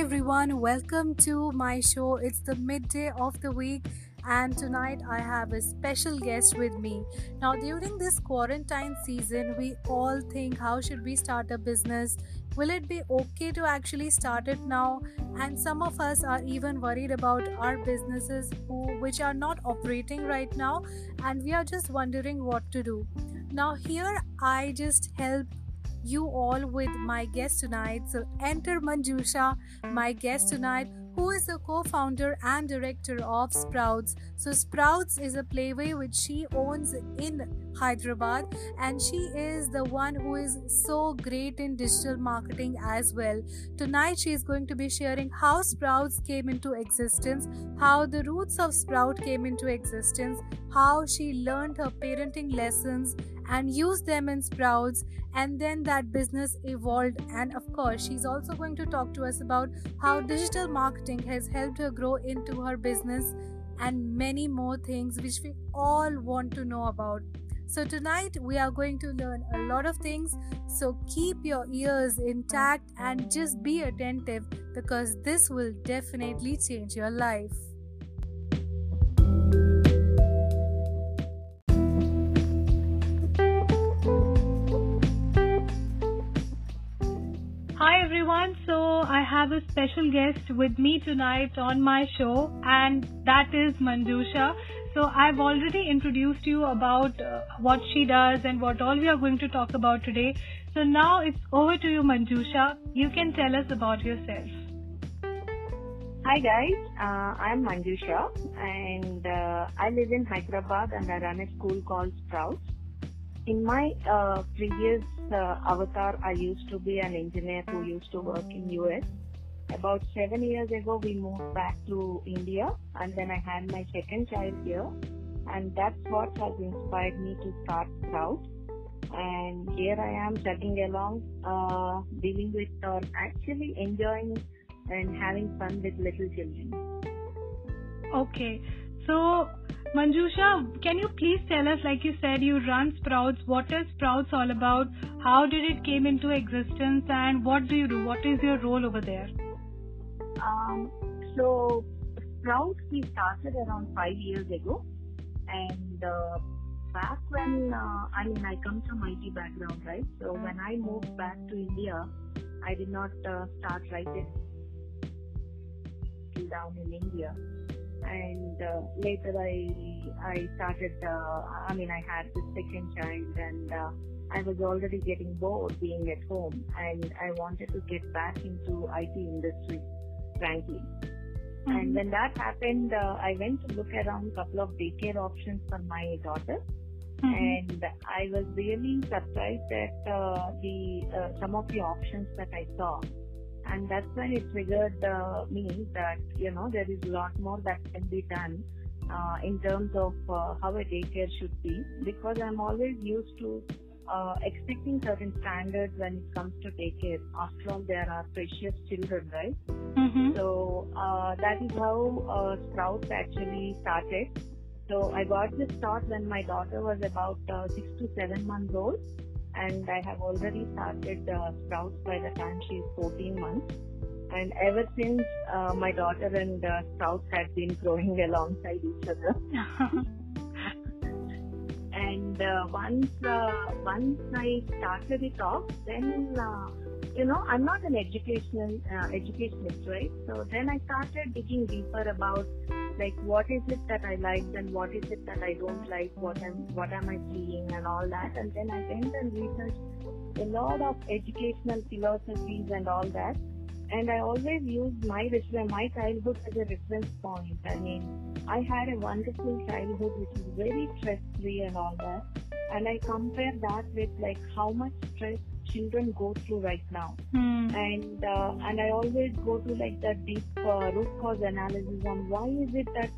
everyone, welcome to my show. It's the midday of the week, and tonight I have a special guest with me. Now, during this quarantine season, we all think how should we start a business? Will it be okay to actually start it now? And some of us are even worried about our businesses who, which are not operating right now, and we are just wondering what to do. Now, here I just help you all with my guest tonight. So enter Manjusha, my guest tonight, who is the co-founder and director of Sprouts. So Sprouts is a playway which she owns in Hyderabad and she is the one who is so great in digital marketing as well. Tonight she is going to be sharing how Sprouts came into existence, how the roots of Sprout came into existence, how she learned her parenting lessons and used them in Sprouts and then that business evolved. And of course she's also going to talk to us about how digital marketing has helped her grow into her business and many more things which we all want to know about. So tonight we are going to learn a lot of things. So keep your ears intact and just be attentive because this will definitely change your life have a special guest with me tonight on my show, and that is Manjusha. So, I've already introduced you about uh, what she does and what all we are going to talk about today. So, now it's over to you, Manjusha. You can tell us about yourself. Hi guys, uh, I'm Manjusha and uh, I live in Hyderabad and I run a school called Sprouts. In my uh, previous uh, avatar, I used to be an engineer who used to work in US. About seven years ago, we moved back to India, and then I had my second child here, and that's what has inspired me to start Sprout. And here I am chugging along, uh, dealing with or actually enjoying and having fun with little children. Okay, so Manjusha, can you please tell us, like you said, you run Sprouts. What is Sprouts all about? How did it came into existence, and what do you do? What is your role over there? Um, so Sprouts we started around five years ago, and uh, back when uh, I mean I come from IT background, right? So when I moved back to India, I did not uh, start right down in India and uh, later I I started. Uh, I mean, I had the second child, and uh, I was already getting bored being at home, and I wanted to get back into IT industry, frankly. Mm-hmm. And when that happened, uh, I went to look around a couple of daycare options for my daughter. Mm-hmm. And I was really surprised at uh, the uh, some of the options that I saw and that's when it triggered uh, me that you know there is a lot more that can be done uh, in terms of uh, how a daycare should be because I'm always used to uh, expecting certain standards when it comes to daycare. After all, there are precious children, right? Mm-hmm. So uh, that is how uh, Sprouts actually started. So I got this thought when my daughter was about six to seven months old and I have already started uh, Sprouts by the time she's 14 months. And ever since uh, my daughter and uh, Sprouts had been growing alongside each other. and uh, once uh, once I started it off, then uh, you know I'm not an educational uh, educationist, right? So then I started digging deeper about like what is it that I like and what is it that I don't like, what am what am I seeing and all that. And then I went and researched a lot of educational philosophies and all that. And I always used my my childhood as a reference point. I mean, I had a wonderful childhood which is very stress free and all that. And I compare that with like how much stress children go through right now. Hmm. And uh, and I always go to like that deep uh, root cause analysis on why is it that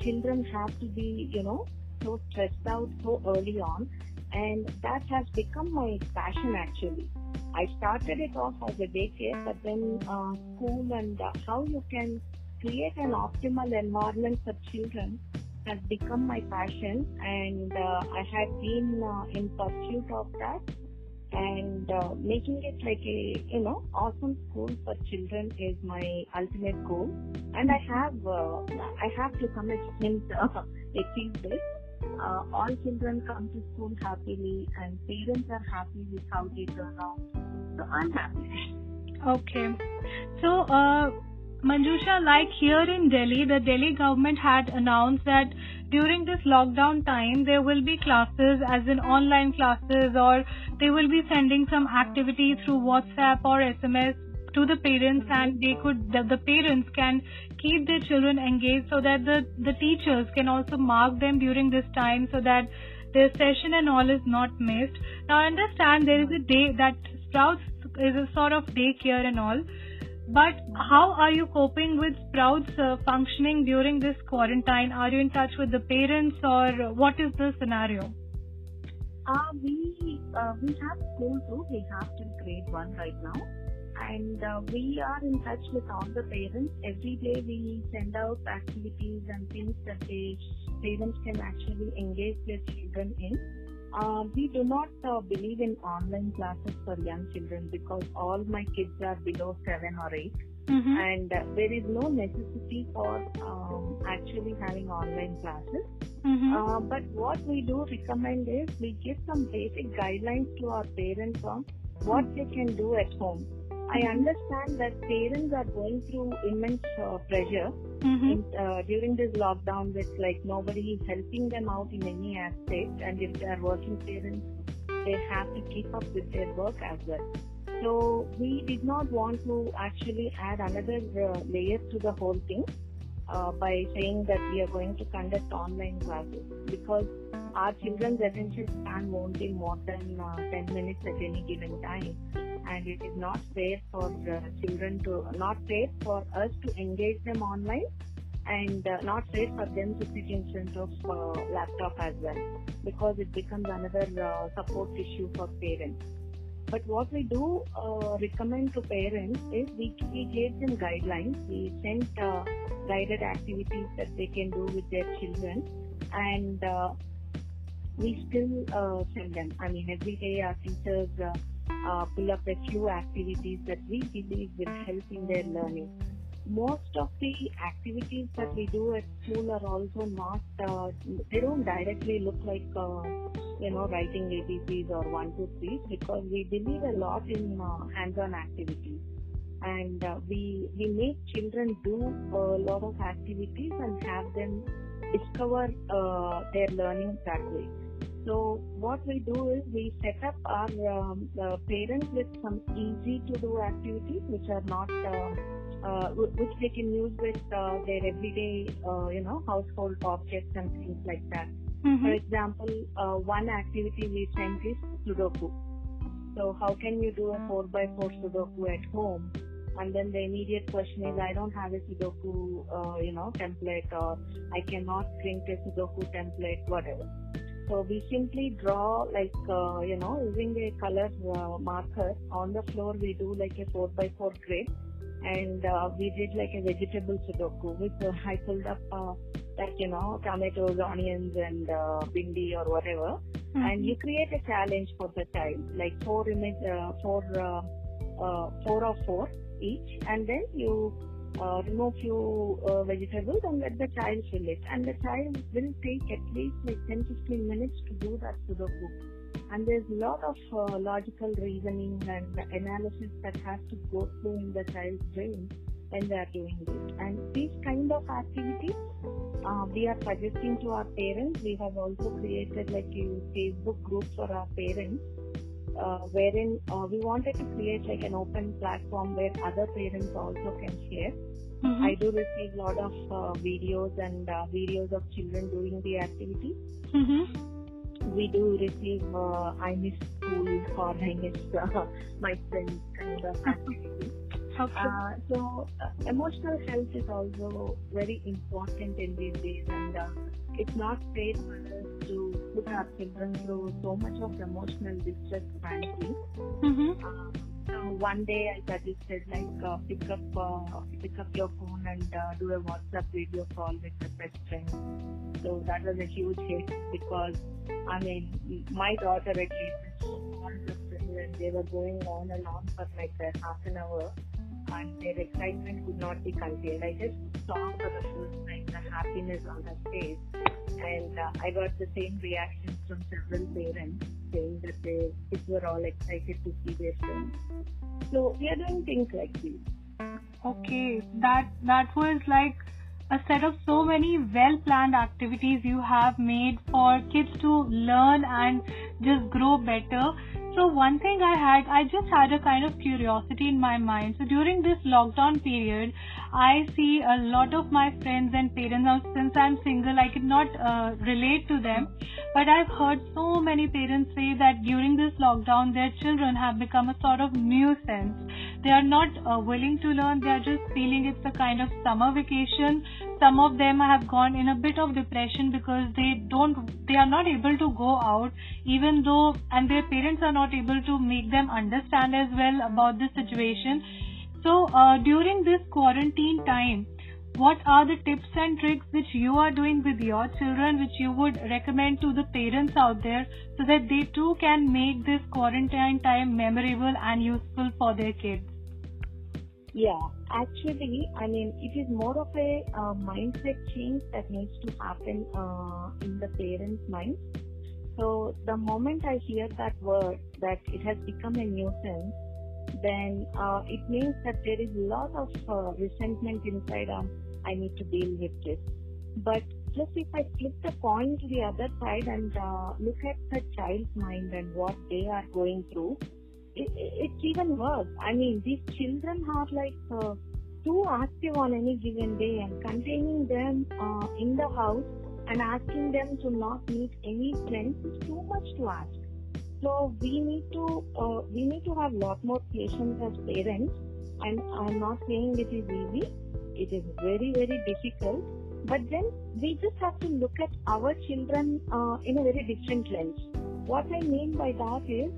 children have to be you know so stressed out so early on, and that has become my passion actually. I started it off as a daycare, but then uh, school and uh, how you can create an optimal environment for children has become my passion. And uh, I had been uh, in pursuit of that and uh, making it like a you know awesome school for children is my ultimate goal. And i have uh, i have to commit him uh, achieve this uh, all children come to school happily and parents are happy with how they turn out so i'm happy. Okay. So uh Manjusha, like here in Delhi, the Delhi government had announced that during this lockdown time, there will be classes as in online classes or they will be sending some activity through WhatsApp or SMS to the parents and they could, the, parents can keep their children engaged so that the, the teachers can also mark them during this time so that their session and all is not missed. Now I understand there is a day that Sprouts is a sort of daycare and all but how are you coping with Sprouts uh, functioning during this quarantine? Are you in touch with the parents or what is the scenario? Uh, we uh, we have school too. We have till grade one right now, and uh, we are in touch with all the parents. Every day we send out activities and things that the parents can actually engage their children in. Uh, we do not uh, believe in online classes for young children because all my kids are below seven or 8 mm-hmm. and uh, there is no necessity for um, actually having online classes. Mm-hmm. Uh, but what we do recommend is we give some basic guidelines to our parents on what they can do at home. I understand that parents are going through immense uh, pressure mm-hmm. in, uh, during this lockdown with like nobody is helping them out in any aspect and if they are working parents they have to keep up with their work as well. So we did not want to actually add another uh, layer to the whole thing uh, by saying that we are going to conduct online classes because our children's attention span won't be more than uh, 10 minutes at any given time and it is not fair for uh, children to not fair for us to engage them online and uh, not fair for them to sit in front of uh, laptop as well because it becomes another uh, support issue for parents. But what we do uh, recommend to parents is we, we them guidelines. We sent uh, guided activities that they can do with their children and we still send them. I mean every day our teachers uh, pull up a few activities that we believe will help in their learning. Most of the activities that we do at school are also not, uh, they don't directly look like, uh, you know, writing ABCs or 1, 2, 3 because we believe a lot in uh, hands-on activities. And uh, we, we make children do a lot of activities and have them discover uh, their learning that way. So what we do is we set up our um, uh, parents with some easy to do activities which are not uh, uh, which they can use with uh, their everyday uh, you know household objects and things like that. Mm-hmm. For example, uh, one activity we sent is Sudoku. So how can you do a 4x4 Sudoku at home? And then the immediate question is, I don't have a Sudoku, you know, template, or I cannot print a Sudoku template, whatever. So we simply draw like, uh, you know, using a color uh, marker on the floor, we do like a 4 by 4 grid and uh, we did like a vegetable sudoku which uh, I pulled up uh, like, you know, tomatoes, onions and uh, bindi or whatever. Mm-hmm. And you create a challenge for the child, like four image, uh, four, uh, uh, four of four each and then you uh, remove few uh, vegetables and let the child fill it. And the child will take at least like 10 15 minutes to do that Sudoku. And there's a lot of uh, logical reasoning and analysis that has to go through in the child's brain when they are doing this. And these kind of activities uh, we are suggesting to our parents. We have also created like a Facebook group for our parents wherein uh, we wanted to create like an open platform where other parents also can share. Mm-hmm. I do receive a lot of uh, videos and uh, videos of children doing the activity. Mm-hmm. We do receive uh, I miss school or I miss uh, my friends kind of activity. So emotional health is also very important in these days and it's not safe for us to put our children through so much of emotional distress frankly. Mm-hmm. Uh, so one day I suggested like uh, pick up uh, pick up your phone and uh, do a WhatsApp video call with your best friend. So that was a huge hit because I mean my daughter at least and they were going on and on for like a half an hour and their excitement could not be contained. I just saw for the first time happiness on her face and uh, I got the same reactions from several parents saying that their kids were all excited to see their friends. So we are doing things like this. Okay, that that was like a set of so many well planned activities you have made for kids to learn and just grow better. So, one thing I had, I just had a kind of curiosity in my mind. So, during this lockdown period, I see a lot of my friends and parents. Now, since I'm single, I cannot uh, relate to them, but I've heard so many parents say that during this lockdown, their children have become a sort of nuisance they are not uh, willing to learn they are just feeling it's a kind of summer vacation some of them have gone in a bit of depression because they don't they are not able to go out even though and their parents are not able to make them understand as well about the situation. So uh, during this quarantine time what are the tips and tricks which you are doing with your children which you would recommend to the parents out there so that they too can make this quarantine time memorable and useful for their kids yeah, actually, I mean, it is more of a uh, mindset change that needs to happen uh, in the parents' mind. So the moment I hear that word that it has become a nuisance, then uh, it means that there is a lot of uh, resentment inside. Um, I need to deal with this. But just if I flip the coin to the other side and uh, look at the child's mind and what they are going through, it, it's even worse. I mean, these children are like uh, too active on any given day, and containing them uh, in the house and asking them to not meet any friends is too much to ask. So we need to uh, we need to have a lot more patience as parents. And I'm not saying it is easy. It is very very difficult. But then we just have to look at our children uh, in a very different lens. What I mean by that is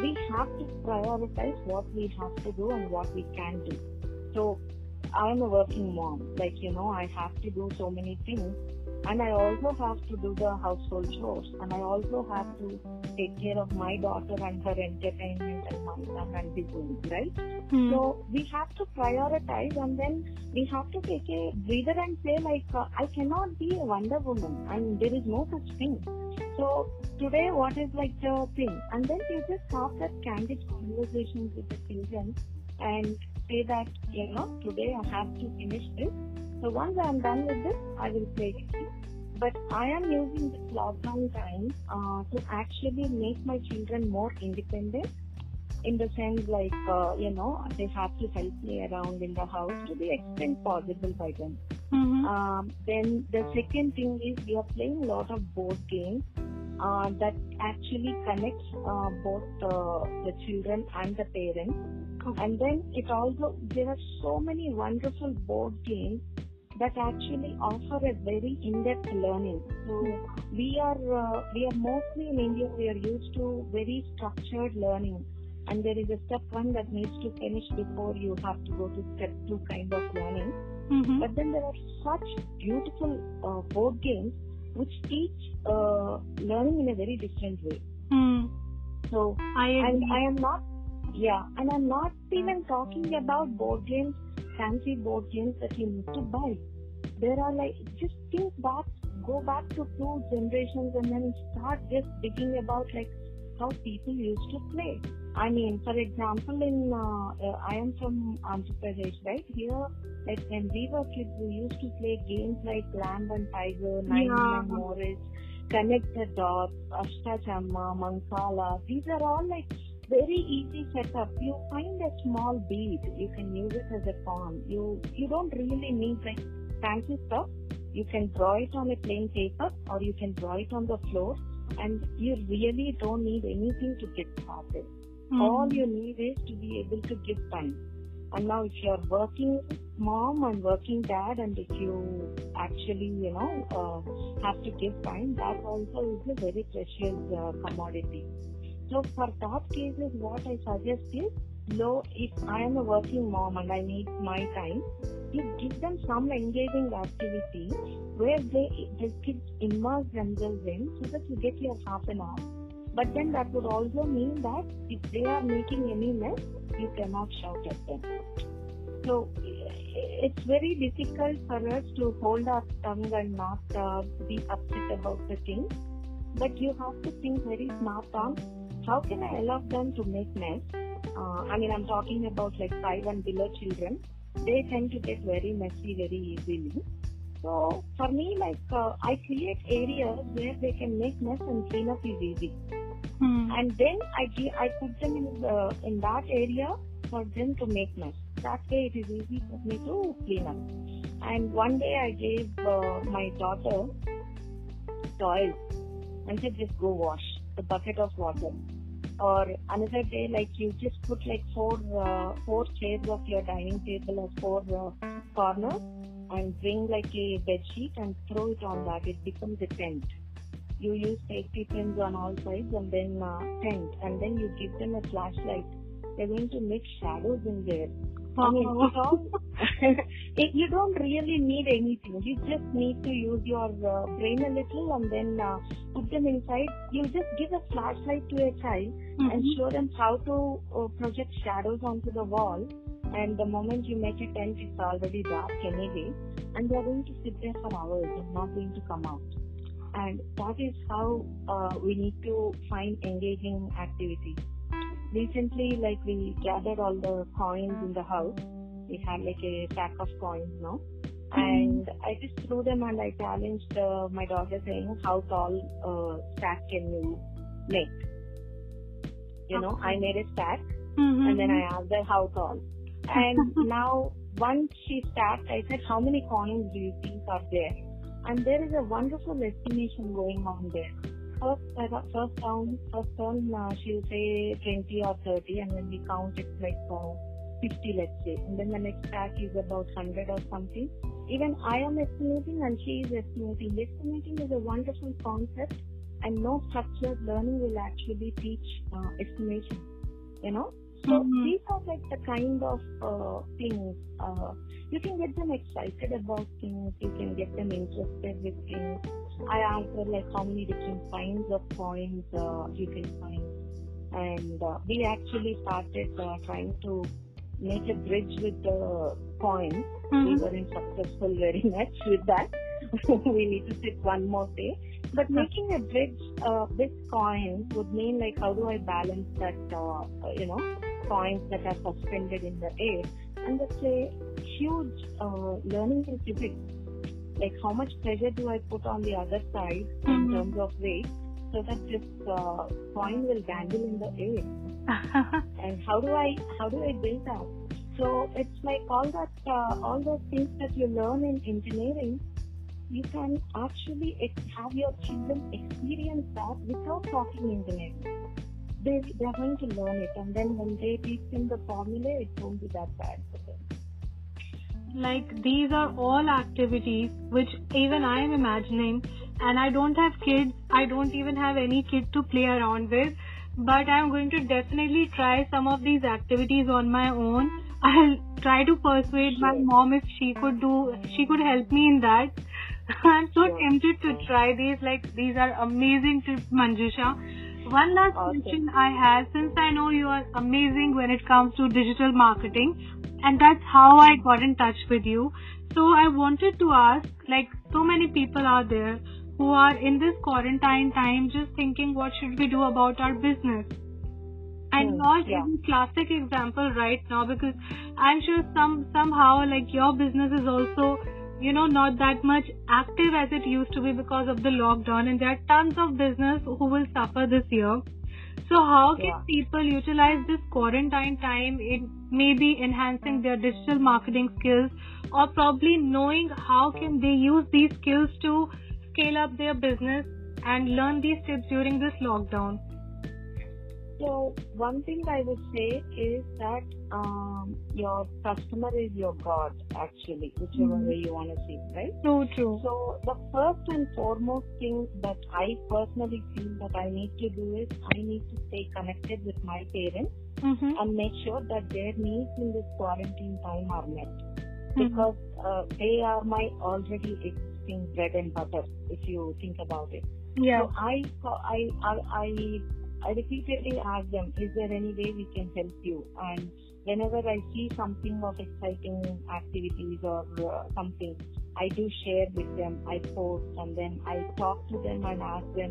we have to prioritize what we have to do and what we can do. So I'm a working mom. Like, you know, I have to do so many things. And I also have to do the household chores. And I also have to take care of my daughter and her entertainment and my son and his own, right? Hmm. So we have to prioritize and then we have to take a breather and say like, uh, I cannot be a Wonder Woman. and there is no such thing. So today what is like the thing and then you just have that candid conversations with the children and say that you know today i have to finish this so once i'm done with this i will play you but i am using this lockdown time uh, to actually make my children more independent in the sense like uh, you know they have to help me around in the house to the extent possible by them mm-hmm. um, then the second thing is we are playing a lot of board games uh, that actually connects uh, both uh, the children and the parents. Okay. And then it also there are so many wonderful board games that actually offer a very in-depth learning. So we are uh, we are mostly in India we are used to very structured learning, and there is a step one that needs to finish before you have to go to step two kind of learning. Mm-hmm. But then there are such beautiful uh, board games which teach uh, learning in a very different way. Mm. So I and I am not yeah, and I'm not even talking about board games, fancy board games that you need to buy. There are like just think back, go back to two generations and then start just thinking about like how people used to play. I mean, for example, in uh, uh, I am from Andhra Pradesh, right? Here, like when we were kids, we used to play games like Lamb and Tiger, Nine yeah. and Morris, Connect the Dots, Ashta Chamma, Mancala. These are all like very easy setup. You find a small bead, you can use it as a pawn. You you don't really need like fancy stuff. You can draw it on a plain paper or you can draw it on the floor and you really don't need anything to get started. Mm-hmm. All you need is to be able to give time. And now, if you're working mom and working dad, and if you actually, you know, uh, have to give time, that also is a very precious uh, commodity. So, for top cases, what I suggest is, low, if I am a working mom and I need my time, you give them some engaging activity where they the kids immerse themselves in so that you get your half an hour But then that would also mean that if they are making any mess, you cannot shout at them. So it's very difficult for us to hold our tongue and not uh, be upset about the thing. But you have to think very smart on how can I allow them to make mess. Uh, I mean, I'm talking about like five and below children. They tend to get very messy very easily. So for me, like uh, I create areas where they can make mess and clean up is easy. Hmm. And then I I put them in the, in that area for them to make mess. That way it is easy for me to clean up. And one day I gave uh, my daughter toys and said just go wash the bucket of water. Or another day like you just put like four uh, four chairs of your dining table or four uh, corners and bring like a bed sheet and throw it on that. It becomes a tent. You use safety pins on all sides and then uh, tent and then you give them a flashlight. They're going to make shadows in there. It you don't really need anything. You just need to use your uh, brain a little and then uh, put them inside. You just give a flashlight to a child and Mhm. show them how to uh, project shadows onto the wall. And the moment you make a tent, it's already dark anyway. And they're going to sit there for hours and not going to come out. And that is how uh, we need to find engaging activities. Recently, like we gathered all the coins in the house. We had like a stack of coins now. And I just threw them and I challenged uh, my daughter saying, how tall uh, stack can you make? You know, I made a stack Mhm. and then I asked her how tall. And now once she stacked, I said, how many coins do you think are there? And there is a wonderful estimation going on there. First, I got first down, first turn, uh, she'll say 20 or 30, and when we count, it's like uh, 50, let's say. And then the next stack is about 100 or something. Even I am estimating and she is estimating. Estimating is a wonderful concept, and no structured learning will actually teach uh, estimation. You know, so Mhm. these are like the kind of uh, things uh, you can get them excited about things. You can get them interested with things. I asked her like how many different kinds of coins uh, you can find, and uh, we actually started uh, trying to make a bridge with the coins. We Mhm. weren't successful very much with that. we need to sit one more day. But making a bridge uh, with coins would mean like how do I balance that, uh, you know, coins that are suspended in the air. And that's a huge uh, learning in physics. Like how much pressure do I put on the other side in Mhm. terms of weight so that this uh, coin will dangle in the air and how do I how do I build that? So it's like all that uh, all those things that you learn in engineering, you can actually have your children experience that without talking engineering. They they are going to learn it, and then when they teach them the formula, it won't be that bad for them. like these are all activities which even I am imagining and I don't have kids I don't even have any kid to play around with but I'm going to definitely try some of these activities on my own I'll try to persuade my mom if she could do she could help me in that I'm so Sure. tempted to try these like these are amazing tips Manjusha one last Awesome. question I have since I know you are amazing when it comes to digital marketing and that's how I got in touch with you. So I wanted to ask, like so many people out there who are in this quarantine time just thinking what should we do about our business. And Hmm, yours yeah. a classic example right now because I'm sure some somehow like your business is also you know not that much active as it used to be because of the lockdown and there are tons of business who will suffer this year. So how can Yeah. people utilize this quarantine time in maybe enhancing their digital marketing skills or probably knowing how can they use these skills to scale up their business and learn these tips during this lockdown? So one thing I would say is that um, your customer is your god, actually, whichever Mhm. way you want to see, it, right? True, true. So the first and foremost thing that I personally feel that I need to do is I need to stay connected with my parents Mm-hmm. and make sure that their needs in this quarantine time are met because uh, they are my already existing bread and butter if you think about it. Yeah. So I, I, I, I I repeatedly ask them, is there any way we can help you? And whenever I see something of exciting activities or uh, something, I do share with them. I post and then I talk to them and ask them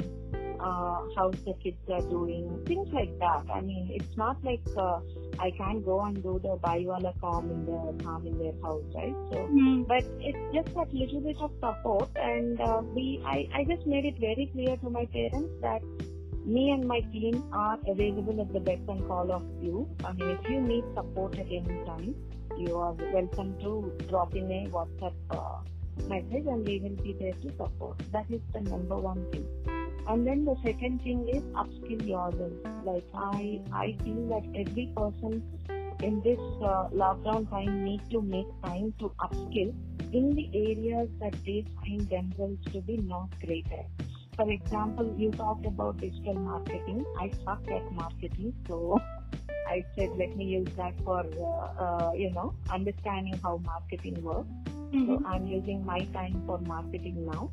uh, how the kids are doing, things like that. I mean, it's not like uh, I can't go and do the Baiwala calm in the calm in their house, right? So, Mm. but it's just that little bit of support, and uh, we, I, I just made it very clear to my parents that me and my team are available at the beck and call of you. I mean, if you need support at any time, you are welcome to drop in a WhatsApp uh, message, and we will be there to support. That is the number one thing. And then the second thing is upskill yourself. Like I, I feel that every person in this uh, lockdown time need to make time to upskill in the areas that they find themselves to be not great at. For example, you talked about digital marketing. I suck at marketing, so I said let me use that for uh, uh, you know understanding how marketing works. Mhm. So I'm using my time for marketing now.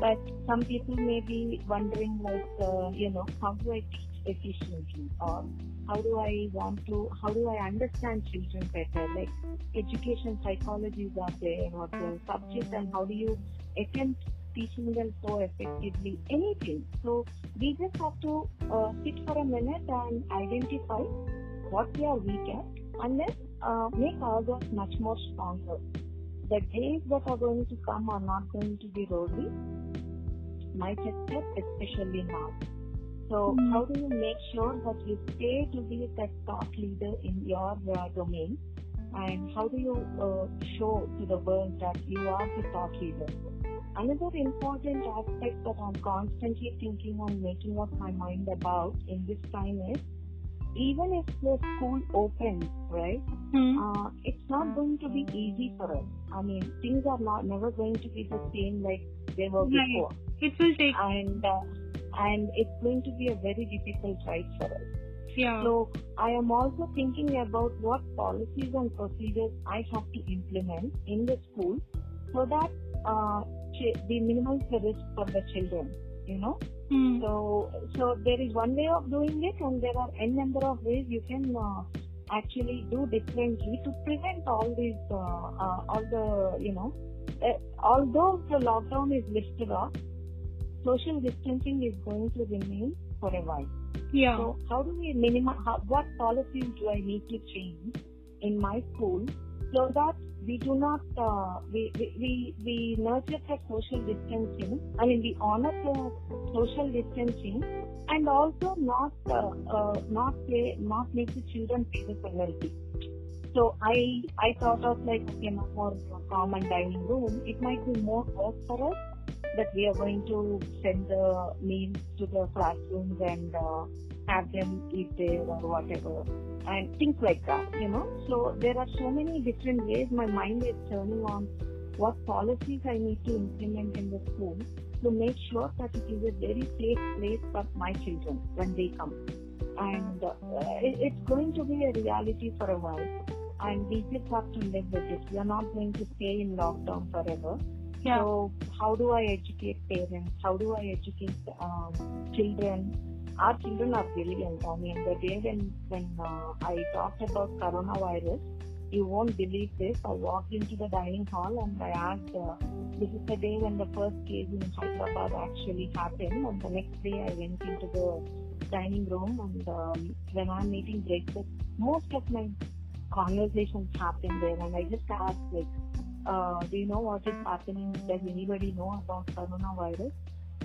But some people may be wondering like, uh, you know, how do I teach efficiently or how do I want to, how do I understand children better? Like education psychologies are there or the subject and how do you attempt teaching them so effectively? Anything. So we just have to uh, sit for a minute and identify what we are weak at and then uh, make ourselves much more stronger the days that are going to come are not going to be rosy. My step, especially now. So, Mhm. how do you make sure that you stay to be that thought leader in your uh, domain? And how do you uh, show to the world that you are the thought leader? Another important aspect that I'm constantly thinking and making up my mind about in this time is even if the school opens, right? Mm. uh, it's not going to be easy for us. I mean, things are not never going to be the same like they were Right. before, It will take. and uh, and it's going to be a very difficult ride for us. Yeah. So I am also thinking about what policies and procedures I have to implement in the school so that uh, we minimize the risk for the children. You know. Mm. So, so there is one way of doing it, and there are n number of ways you can uh, actually do differently to prevent all these, uh, uh, all the, you know, uh, although the lockdown is lifted off, social distancing is going to remain for a while. Yeah. So, how do we minimize? How, what policies do I need to change in my school so that we do not uh, we, we we nurture the social distancing? I mean, we honor the social distancing and also not uh, uh, not pay, not make the children pay the penalty. So I I thought of like you know more common dining room. It might be more work for us that we are going to send the meals to the classrooms and uh, have them eat there or whatever and things like that, you know. So there are so many different ways my mind is turning on what policies I need to implement in the school to make sure that it is a very safe place for my children when they come. And uh, it, it's going to be a reality for a while. And we just have to live with it. We are not going to stay in lockdown forever. Yeah. So how do I educate parents? How do I educate um, children? Our children are brilliant. I mean, the day when when uh, I talked about coronavirus, you won't believe this. I walked into the dining hall and I asked, uh, this is the day when the first case in Hyderabad actually happened. And the next day I went into the dining room and um, when I'm eating breakfast, most of my conversations happen there. And I just asked, like, uh, do you know what is happening? Does anybody know about coronavirus?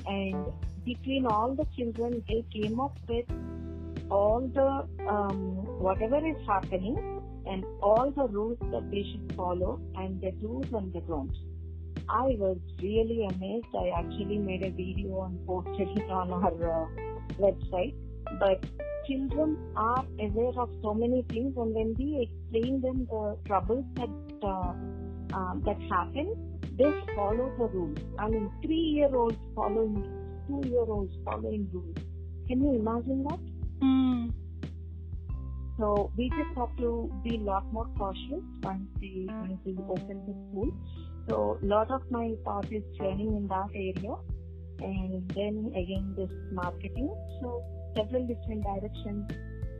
And between all the children, they came up with all the um, whatever is happening and all the rules that they should follow and the do's and the don'ts. I was really amazed. I actually made a video and posted it on our uh, website. But children are aware of so many things, and when we explain them the troubles that uh, um, that happen, they follow the rules. I mean, three-year-olds following, two-year-olds following rules. Can you imagine that? Mm. So we just have to be a lot more cautious once we once we open the school. So a lot of my thought is training in that area, and then again this marketing. So several different directions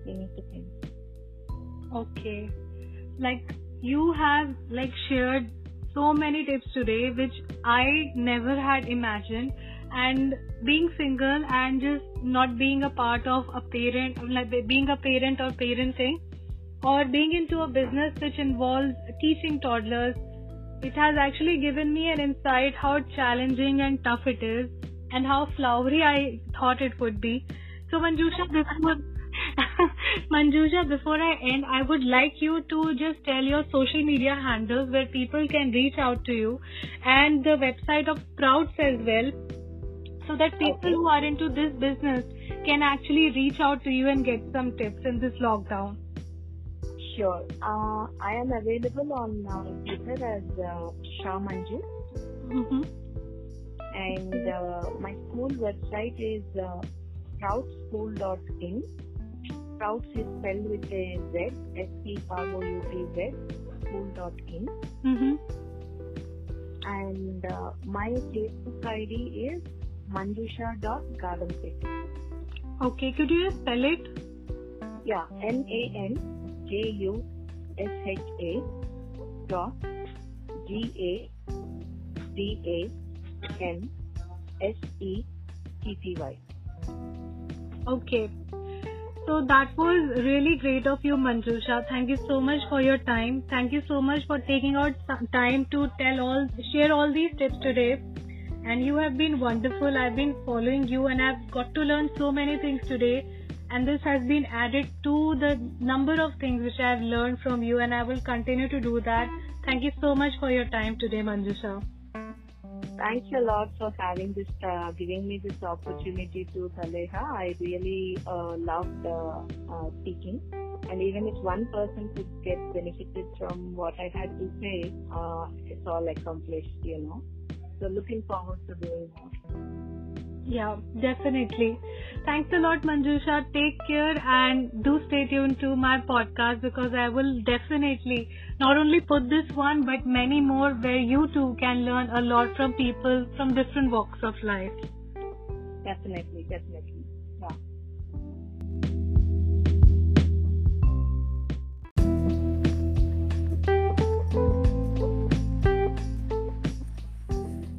we need to think. Okay. Like you have like shared so many tips today which I never had imagined and being single and just not being a part of a parent like being a parent or parenting or being into a business which involves teaching toddlers it has actually given me an insight how challenging and tough it is and how flowery I thought it would be. So Manjusha, before Manjusha, before I end, I would like you to just tell your social media handles where people can reach out to you and the website of Sprouts as well, so that people okay. who are into this business can actually reach out to you and get some tips in this lockdown. Sure. Uh, I am available on uh, Twitter as uh, Shah Manju. Mm-hmm. And uh, my school website is uh, sproutschool.in. Sprouts is spelled with a Z, S-P-R-O-U-T-Z, school.in. Mm-hmm. And uh, my Facebook ID is manjusha.gadansetty. Okay, could you spell it? Yeah, N-A-N J U S H A dot G A D A N S E T T Y. Okay. So that was really great of you, Manjusha. Thank you so much for your time. Thank you so much for taking out time to tell all, share all these tips today. And you have been wonderful. I've been following you and I've got to learn so many things today and this has been added to the number of things which I have learned from you, and I will continue to do that. Thank you so much for your time today, Manjusha. Thanks a lot for having this, uh, giving me this opportunity to Taleha. I really uh, loved uh, uh, speaking, and even if one person could get benefited from what I had to say, uh, it's all accomplished, you know. So looking forward to doing more. Yeah, definitely. Thanks a lot, Manjusha. Take care and do stay tuned to my podcast because I will definitely not only put this one but many more where you too can learn a lot from people from different walks of life. Definitely, definitely.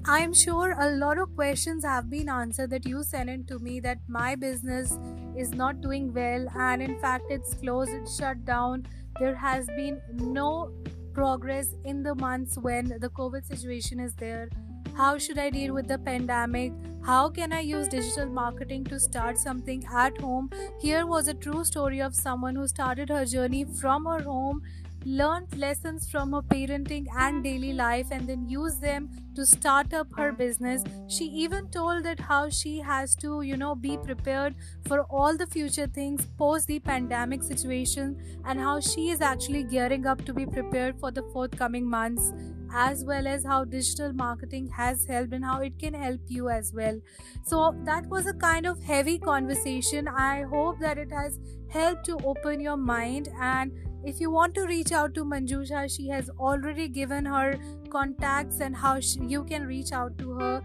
Yeah. I am sure a lot of questions have been answered that you sent in to me that my business is not doing well and in fact it's closed, it's shut down. There has been no progress in the months when the COVID situation is there. How should I deal with the pandemic? How can I use digital marketing to start something at home? Here was a true story of someone who started her journey from her home learned lessons from her parenting and daily life and then used them to start up her business. She even told that how she has to you know be prepared for all the future things post the pandemic situation and how she is actually gearing up to be prepared for the forthcoming months as well as how digital marketing has helped and how it can help you as well. So that was a kind of heavy conversation. I hope that it has helped to open your mind and if you want to reach out to Manjusha, she has already given her contacts and how she, you can reach out to her.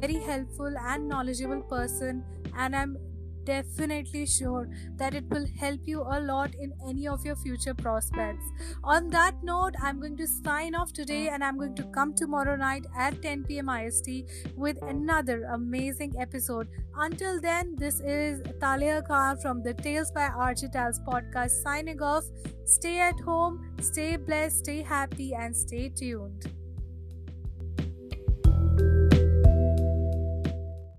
Very helpful and knowledgeable person, and I'm definitely sure that it will help you a lot in any of your future prospects. On that note, I'm going to sign off today and I'm going to come tomorrow night at 10 pm IST with another amazing episode. Until then, this is Talia Khan from the Tales by Architals podcast signing off. Stay at home, stay blessed, stay happy, and stay tuned.